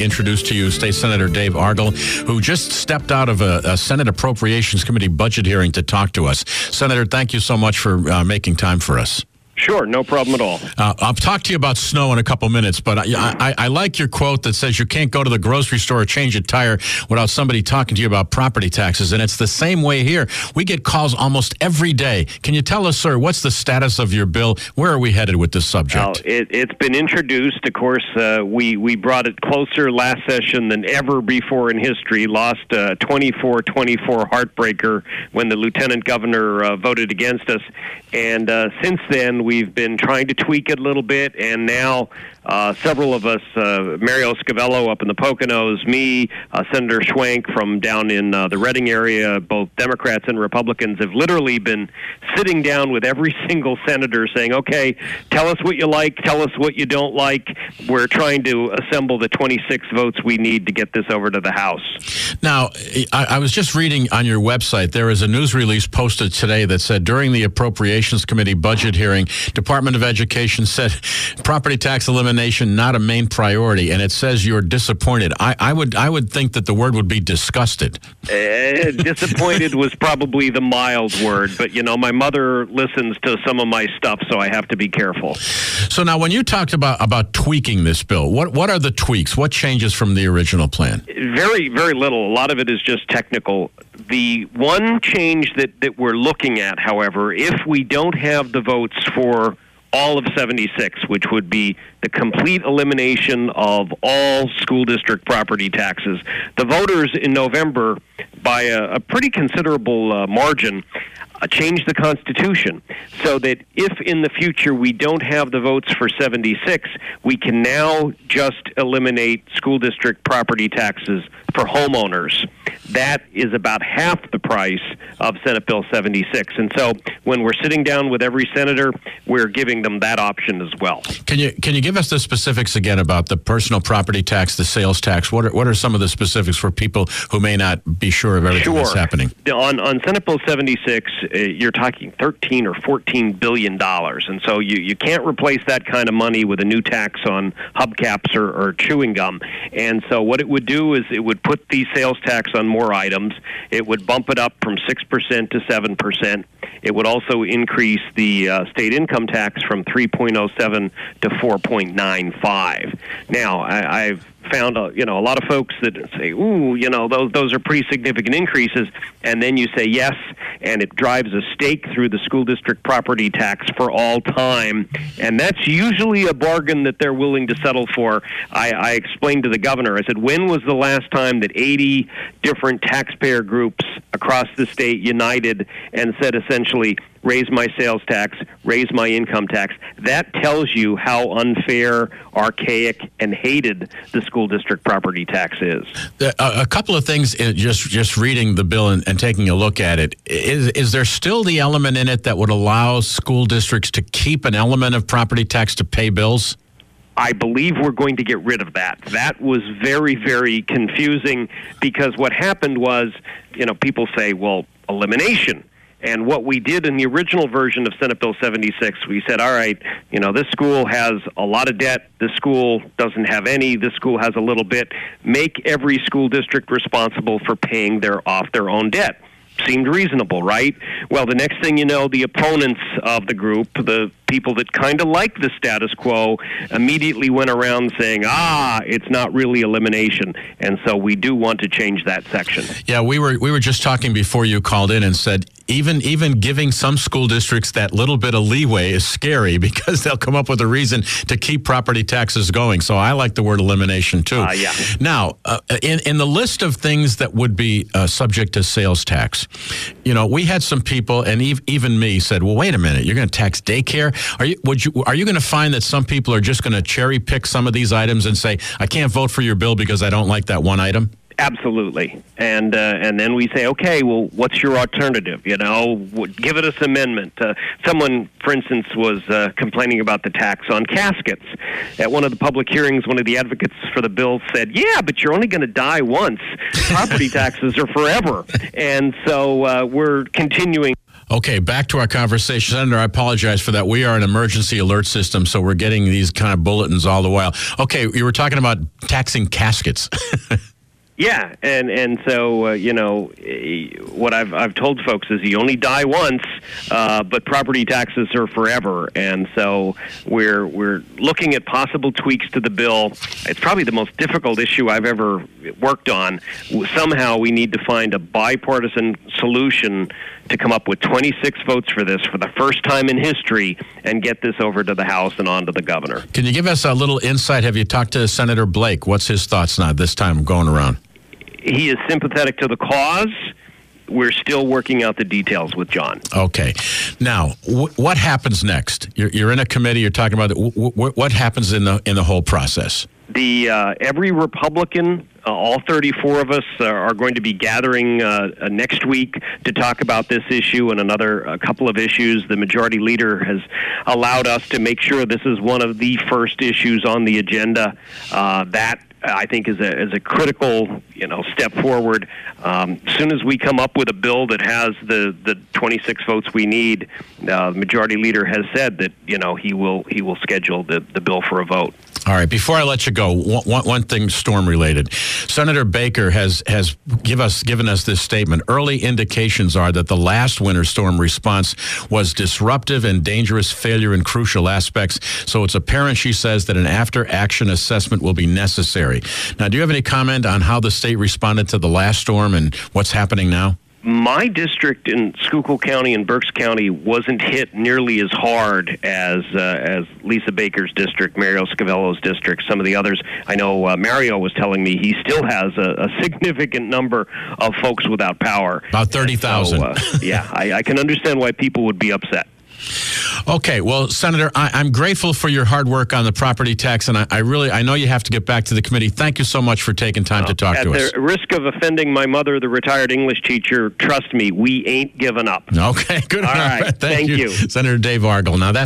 introduce to you State Senator Dave Argall, who just stepped out of a, a, Senate Appropriations Committee budget hearing to talk to us. Senator, thank you so much for uh, making time for us. Sure, no problem at all. Uh, I'll talk to you about snow in a couple minutes, but I, I, I, like your quote that says you can't go to the grocery store or change a tire without somebody talking to you about property taxes. And it's the same way here. We get calls almost every day. Can you tell us, sir, what's the status of your bill? Where are we headed with this subject? Well, it, has been introduced. Of course, uh, we, we brought it closer last session than ever before in history. Lost a 24 24 heartbreaker when the lieutenant governor uh, voted against us. And uh, since then, we've been trying to tweak it a little bit, and now uh, several of us, uh, Mario Scavello up in the Poconos, me, uh, Senator Schwank from down in uh, the Reading area, both Democrats and Republicans have literally been sitting down with every single senator saying, okay, tell us what you like, tell us what you don't like. We're trying to assemble the 26 votes we need to get this over to the House. Now, I, I was just reading on your website, there is a news release posted today that said during the Appropriations Committee budget hearing, Department of Education said property tax elimination not a main priority, and it says you're disappointed. I, I would I would think that the word would be disgusted. Uh, disappointed was probably the mild word, but you know my mother listens to some of my stuff, so I have to be careful. So now, when you talked about about tweaking this bill, what what are the tweaks? What changes from the original plan? Very very little. A lot of it is just technical. The one change that that we're looking at, however, if we don't have the votes for all of 76, which would be the complete elimination of all school district property taxes. The voters in November, by a, a pretty considerable uh, margin, uh, change the Constitution so that if in the future we don't have the votes for 76, we can now just eliminate school district property taxes for homeowners. That is about half the price of Senate Bill 76. And so when we're sitting down with every senator, we're giving them that option as well. Can you can you give us the specifics again about the personal property tax, the sales tax? What are, what are some of the specifics for people who may not be sure of everything sure. that's happening? On on Senate Bill 76, uh, you're talking 13 or 14 billion dollars, and so you you can't replace that kind of money with a new tax on hubcaps or, or chewing gum. And so what it would do is it would put the sales tax on more items. It would bump it up from six percent to seven percent. It would also increase the uh, state income tax from 3.07 to 4.95. Now, I, I've found a, you know a lot of folks that say, "Ooh, you know those those are pretty significant increases," and then you say yes, and it drives a stake through the school district property tax for all time, and that's usually a bargain that they're willing to settle for. I, I explained to the governor. I said, "When was the last time that 80 different taxpayer groups across the state united and said essentially?" Raise my sales tax, raise my income tax. That tells you how unfair, archaic, and hated the school district property tax is. A, couple of things, just just reading the bill and, and taking a look at it, is, is there still the element in it that would allow school districts to keep an element of property tax to pay bills? I believe we're going to get rid of that. That was very, very confusing because what happened was, you know, people say, well, elimination and what we did in the original version of Senate Bill 76, we said, all right, you know, this school has a lot of debt. This school doesn't have any. This school has a little bit. Make every school district responsible for paying their off their own debt seemed reasonable, right? Well, the next thing you know, the opponents of the group, the people that kind of like the status quo, immediately went around saying, "Ah, it's not really elimination," and so we do want to change that section. Yeah, we were we were just talking before you called in and said even even giving some school districts that little bit of leeway is scary because they'll come up with a reason to keep property taxes going. So I like the word elimination too. Uh, yeah. Now, uh, in in the list of things that would be uh, subject to sales tax, you know, we had some people, and even me said, "Well, wait a minute, you're going to tax daycare? Are you would you are you going to find that some people are just going to cherry pick some of these items and say, I can't vote for your bill because I don't like that one item?" Absolutely, and uh, and then we say, okay, well, what's your alternative? You know, give it us amendment. Uh, someone, for instance, was uh, complaining about the tax on caskets. At one of the public hearings, one of the advocates for the bill said, "Yeah, but you're only going to die once. Property taxes are forever," and so uh, we're continuing. Okay, back to our conversation. Senator, I apologize for that. We are an emergency alert system, so we're getting these kind of bulletins all the while. Okay, you were talking about taxing caskets. Yeah, and and so uh, you know eh, what I've I've told folks is you only die once, uh, but property taxes are forever, and so we're we're looking at possible tweaks to the bill. It's probably the most difficult issue I've ever worked on. Somehow we need to find a bipartisan solution to come up with 26 votes for this for the first time in history and get this over to the House and on to the governor. Can you give us a little insight? Have you talked to Senator Blake? What's his thoughts now this time going around? He is sympathetic to the cause. We're still working out the details with John. Okay. Now, wh- what happens next? You're, you're, in a committee. You're talking about wh- wh- what happens in the in the whole process. The uh, every Republican, uh, all 34 of us, uh, are going to be gathering uh, uh, next week to talk about this issue and another a couple of issues. The majority leader has allowed us to make sure this is one of the first issues on the agenda. Uh, that I think is a is a critical you know step forward. Um, as soon as we come up with a bill that has the the 26 votes we need, uh, the majority leader has said that you know he will he will schedule the the bill for a vote. All right. Before I let you go, one, one thing storm related. Senator Baker has has give us given us this statement. Early indications are that the last winter storm response was disruptive and dangerous failure in crucial aspects. So it's apparent, she says, that an after action assessment will be necessary. Now, do you have any comment on how the state responded to the last storm and what's happening now? My district in Schuylkill County and Berks County wasn't hit nearly as hard as uh, as Lisa Baker's district, Mario Scavello's district, some of the others. I know uh, Mario was telling me he still has a, a significant number of folks without power. About thirty thousand. So, uh, yeah, I, I can understand why people would be upset. Okay, well, Senator, I, am grateful for your hard work on the property tax, and I, I, really, I know you have to get back to the committee. Thank you so much for taking time to talk to us. At the risk of offending my mother, the retired English teacher, trust me, we ain't giving up. Okay, good. All right, thank, thank you. you. Senator Dave Argall. Now that's